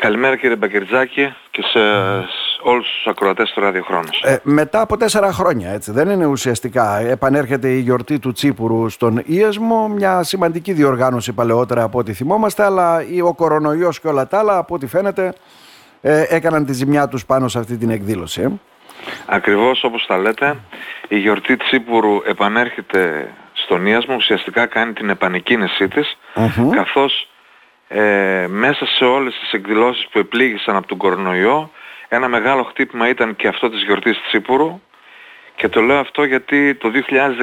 Καλημέρα κύριε Μπακερτζάκη και σε όλους τους ακροατές του ραδιοχρόνου. Ε, μετά από τέσσερα χρόνια, έτσι, δεν είναι ουσιαστικά. Επανέρχεται η γιορτή του Τσίπουρου στον Ίασμο, μια σημαντική διοργάνωση παλαιότερα από ό,τι θυμόμαστε, αλλά ο κορονοϊός και όλα τα άλλα, από ό,τι φαίνεται, ε, έκαναν τη ζημιά τους πάνω σε αυτή την εκδήλωση. Ε. Ακριβώς όπως τα λέτε, η γιορτή Τσίπουρου επανέρχεται στον Ίασμο, ουσιαστικά κάνει την επανεκκίνησή της, καθώς ε, μέσα σε όλες τις εκδηλώσεις που επλήγησαν από τον κορονοϊό ένα μεγάλο χτύπημα ήταν και αυτό της γιορτής Τσίπουρου και το λέω αυτό γιατί το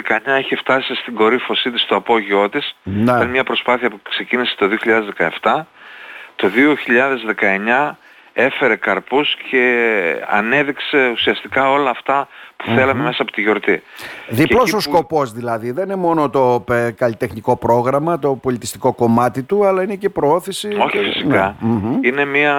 2019 έχει φτάσει στην κορύφωσή της στο απόγειό της. Ναι. Ήταν μια προσπάθεια που ξεκίνησε το 2017. Το 2019 έφερε καρπούς και ανέδειξε ουσιαστικά όλα αυτά που θέλαμε μέσα από τη γιορτή. Διπλός ο σκοπός δηλαδή, δεν είναι μόνο το ε, καλλιτεχνικό πρόγραμμα, το πολιτιστικό κομμάτι του, αλλά είναι και προώθηση. Όχι φυσικά. Ναι. Είναι μια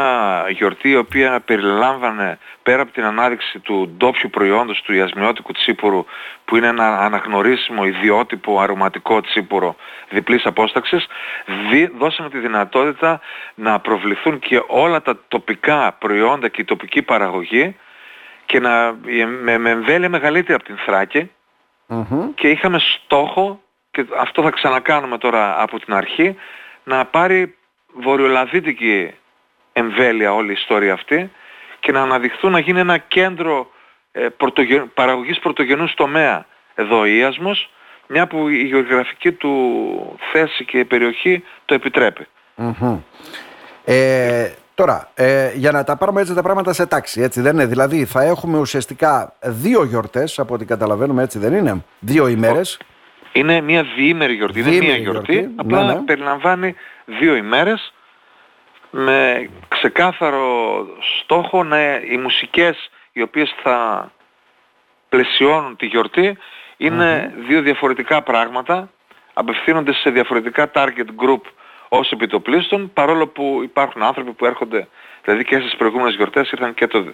γιορτή η οποία περιλάμβανε πέρα από την ανάδειξη του ντόπιου προϊόντος του ιασμιώτικου τσίπουρου που είναι ένα αναγνωρίσιμο ιδιότυπο αρωματικό τσίπουρο διπλής απόσταξης, δώσαμε τη δυνατότητα να προβληθούν και όλα τα τοπικά προϊόντα και η τοπική παραγωγή και να, με, με εμβέλεια μεγαλύτερη από την θρακη και είχαμε στόχο και αυτό θα ξανακάνουμε τώρα από την αρχή να πάρει βορειολαδίτικη εμβέλεια όλη η ιστορία αυτή και να αναδειχθούν να γίνει ένα κέντρο ε, παραγωγής πρωτογενούς τομέα εδώ ο Ιασμος, μια που η γεωγραφική του θέση και η περιοχή το επιτρέπει. Ε, Τώρα, ε, για να τα πάρουμε έτσι τα πράγματα σε τάξη, έτσι δεν είναι; Δηλαδή, θα έχουμε ουσιαστικά δύο γιορτές, από ό,τι καταλαβαίνουμε, έτσι δεν είναι; Δύο ημέρες. Είναι μια διήμερη γιορτή, είναι μια γιορτή. απλά ναι, ναι. περιλαμβάνει δύο ημέρες με ξεκάθαρο στόχο να οι μουσικές οι οποίες θα πλαισιώνουν τη γιορτή δύο διαφορετικά πράγματα, απευθύνονται σε διαφορετικά target group ως επιτοπλίστων, παρόλο που υπάρχουν άνθρωποι που έρχονται, δηλαδή και στις προηγούμενες γιορτές ήρθαν και, το,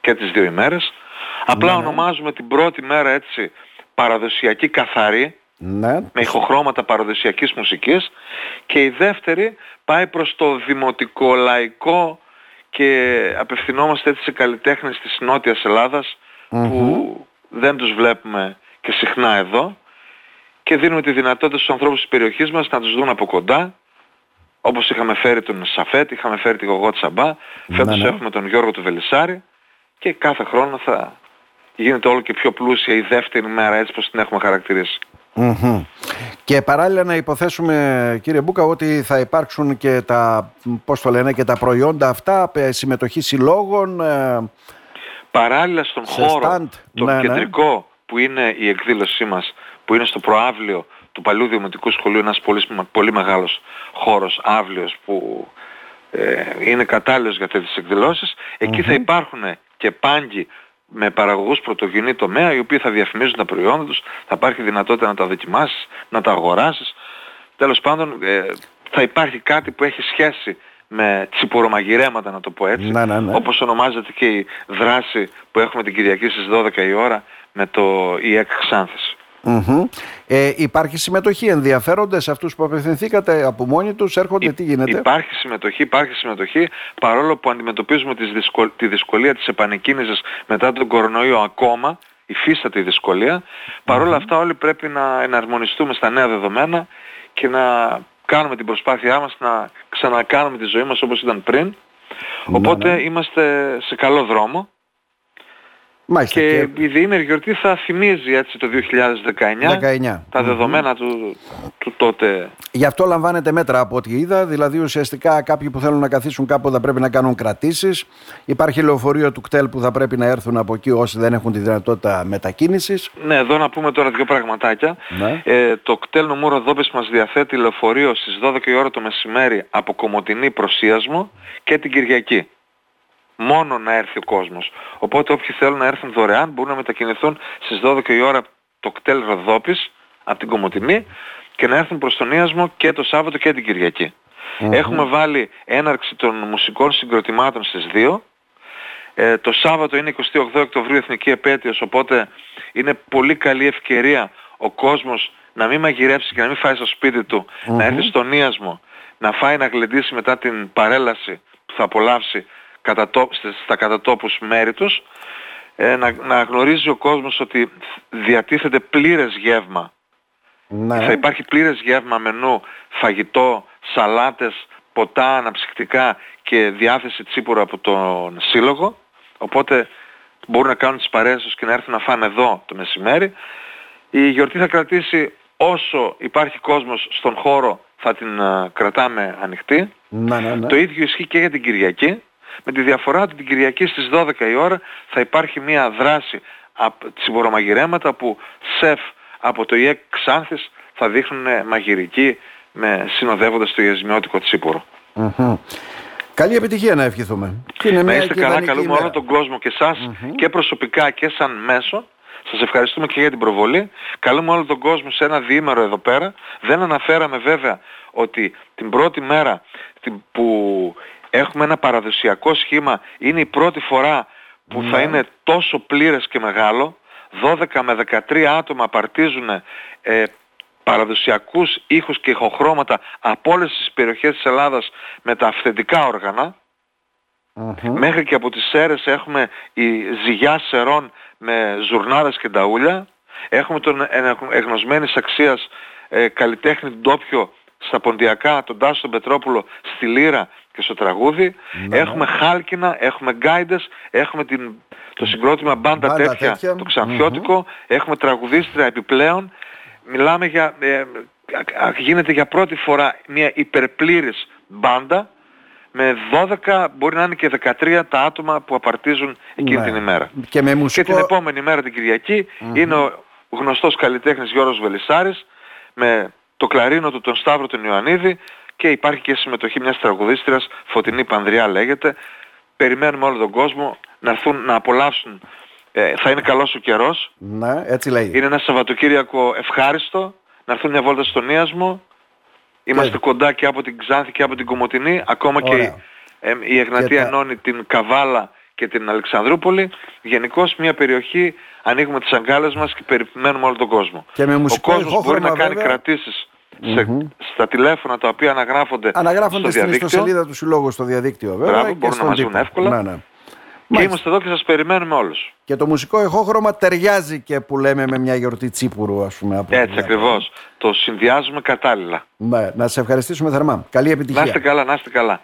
και τις δύο ημέρες. Απλά ναι, ναι. ονομάζουμε την πρώτη μέρα έτσι παραδοσιακή καθαρή, ναι. με ηχοχρώματα παραδοσιακής μουσικής και η δεύτερη πάει προς το δημοτικό λαϊκό και απευθυνόμαστε έτσι σε καλλιτέχνες της Νότιας που δεν τους βλέπουμε και συχνά εδώ και δίνουμε τη δυνατότητα στους ανθρώπους της περιοχής μας να τους δουν από κοντά όπως είχαμε φέρει τον Σαφέτ, είχαμε φέρει τη Γογό Τσαμπά, φέτος ναι, ναι. έχουμε τον Γιώργο του Βελισσάρη και κάθε χρόνο θα γίνεται όλο και πιο πλούσια η δεύτερη μέρα έτσι πως την έχουμε Και παράλληλα να υποθέσουμε κύριε Μπούκα ότι θα υπάρξουν και τα, πώς το λένε, και τα προϊόντα αυτά, συμμετοχή συλλόγων. Ε, παράλληλα στον χώρο, stand. τον ναι, κεντρικό που είναι η εκδήλωσή μας, που είναι στο προάβλιο του παλιού Δημοτικού Σχολείου ένας πολύ, πολύ μεγάλος χώρος άβλιος που ε, είναι κατάλληλος για τέτοιες εκδηλώσεις. θα υπάρχουν και πάγκοι με παραγωγούς πρωτογενή τομέα οι οποίοι θα διαφημίζουν τα προϊόντα τους, θα υπάρχει δυνατότητα να τα δοκιμάσεις, να τα αγοράσεις. Τέλος πάντων ε, θα υπάρχει κάτι που έχει σχέση με τσιπορομαγειρέματα να το πω έτσι, να, ναι, ναι. όπως ονομάζεται και η δράση που έχουμε την Κυριακή στις 12 η ώρα με το ΙΕΚ Ξάνθης. Ε, υπάρχει συμμετοχή, ενδιαφέρονται σε αυτούς που απευθυνθήκατε από μόνοι τους, έρχονται, τι γίνεται; Υπάρχει συμμετοχή, υπάρχει συμμετοχή, παρόλο που αντιμετωπίζουμε τη δυσκολία της επανεκκίνησης μετά τον κορονοϊό ακόμα, υφίστατη δυσκολία, παρόλα αυτά όλοι πρέπει να εναρμονιστούμε στα νέα δεδομένα και να κάνουμε την προσπάθειά μας να ξανακάνουμε τη ζωή μας όπως ήταν πριν. Ναι, Οπότε ναι. είμαστε σε καλό δρόμο Μάλιστα, και, και η διήμερη γιορτή θα θυμίζει έτσι το 2019 τα δεδομενα του, του τότε. Γι' αυτό λαμβάνετε μέτρα από ό,τι είδα, δηλαδή ουσιαστικά κάποιοι που θέλουν να καθίσουν κάπου θα πρέπει να κάνουν κρατήσεις. Υπάρχει λεωφορείο του κτέλ που θα πρέπει να έρθουν από εκεί όσοι δεν έχουν τη δυνατότητα μετακίνησης. Ναι, εδώ να πούμε τώρα δύο πραγματάκια. Ναι. Ε, το κτέλ νομού Ροδόπης μας διαθέτει λεωφορείο στις 12 η ώρα το μεσημέρι από Κομωτινή Προσίασμο και την Κυριακή μόνο να έρθει ο κόσμος. Οπότε όποιοι θέλουν να έρθουν δωρεάν μπορούν να μετακινηθούν στις 12 η ώρα το κτέλ Ροδόπης από την Κομωτινή και να έρθουν προς τον Ίασμο και το Σάββατο και την κυριακη Έχουμε βάλει έναρξη των μουσικών συγκροτημάτων στις 2. Ε, το Σάββατο είναι 28 Οκτωβρίου Εθνική Επέτειος, οπότε είναι πολύ καλή ευκαιρία ο κόσμος να μην μαγειρέψει και να μην φάει στο σπίτι του, να έρθει στον Ίασμο, να φάει να γλεντήσει μετά την παρέλαση που θα απολαύσει στα κατατόπους μέρη τους ε, να, να γνωρίζει ο κόσμος ότι διατίθεται πλήρες γεύμα. Ναι. Θα υπάρχει πλήρες γεύμα μενού, φαγητό, σαλάτες, ποτά, αναψυκτικά και διάθεση τσίπουρα από τον σύλλογο. Οπότε μπορούν να κάνουν τις παρέες τους και να έρθουν να φάνε εδώ το μεσημέρι. Η γιορτή θα κρατήσει όσο υπάρχει κόσμος στον χώρο θα την uh, κρατάμε ανοιχτή. Ναι, ναι, ναι. Το ίδιο ισχύει και για την Κυριακή. Με τη διαφορά ότι την Κυριακή στις 12 η ώρα θα υπάρχει μια δράση από τσιμπορομαγειρέματα που σεφ από το ΙΕΚ Ξάνθης θα δείχνουν μαγειρική με συνοδεύοντας το ιεσμιώτικο Καλή επιτυχία να ευχηθούμε. να είστε καλά, καλούμε όλο τον κόσμο και εσας και προσωπικά και σαν μέσο. Σας ευχαριστούμε και για την προβολή. Καλούμε όλο τον κόσμο σε ένα διήμερο εδώ πέρα. Δεν αναφέραμε βέβαια ότι την πρώτη μέρα που έχουμε ένα παραδοσιακό σχήμα είναι η πρώτη φορά που θα ναι. είναι τόσο πλήρες και μεγάλο. 12 με 13 άτομα παρτίζουν ε, παραδοσιακούς ήχους και ηχοχρώματα από όλες τις περιοχές της Ελλάδας με τα αυθεντικά Μέχρι και από τις Σέρες έχουμε η ζυγιά σερών με ζουρνάδες και ταούλια. Έχουμε τον εγνωσμένης αξίας ε, καλλιτέχνη ντόπιο στα ποντιακά, τον Τάσο τον Πετρόπουλο στη Λύρα και στο τραγούδι. Ναι. Έχουμε χάλκινα, έχουμε γκάιντες, έχουμε την, το συγκρότημα μπάντα, τέτοια, το ξανθιωτικο έχουμε τραγουδίστρια επιπλέον μιλάμε για, ε, γίνεται για πρώτη φορά μια υπερπλήρης μπάντα με 12, μπορεί να είναι και 13 τα άτομα που απαρτίζουν εκείνη ναι. την ημέρα. Και, με και την επόμενη μέρα την κυριακη είναι ο γνωστός καλλιτέχνης Γιώργος Βελισσάρης με το κλαρίνο του τον Σταύρο τον Ιωαννίδη και υπάρχει και συμμετοχή μιας τραγουδίστριας, Φωτεινή Πανδριά λέγεται. Περιμένουμε όλο τον κόσμο να έρθουν να απολαύσουν ε, θα είναι καλός ο καιρός. Ναι, έτσι λέει. Είναι ένα Σαββατοκύριακο ευχάριστο. Να έρθουν μια βόλτα στον Ιασμό. Είμαστε κοντά και από την Ξάνθη και από την Κομωτινή. Ακόμα και η, ε, η Εγνατία ενώνει την Καβάλα και την Αλεξανδρούπολη. Γενικώ μια περιοχή ανοίγουμε τις αγκάλες μας και περιμένουμε όλο τον κόσμο. Και με ο κόσμος μπορεί να κάνει κρατήσεις στα τηλέφωνα τα οποία αναγράφονται, αναγράφονται στο διαδίκτυο. στην ιστοσελίδα του Συλλόγου στο διαδίκτυο βέβαια. Μπράβο, μπορούν να μας εύκολα. Ναι, ναι. Και είμαστε εδώ και σας περιμένουμε όλους. Και το μουσικό εχόχρωμα ταιριάζει και που λέμε με μια γιορτή τσίπουρου ας πούμε. Από Έτσι ακριβώς. Το συνδυάζουμε κατάλληλα. Ναι, να σε ευχαριστήσουμε θερμά. Καλή επιτυχία. Να είστε καλά, να είστε καλά.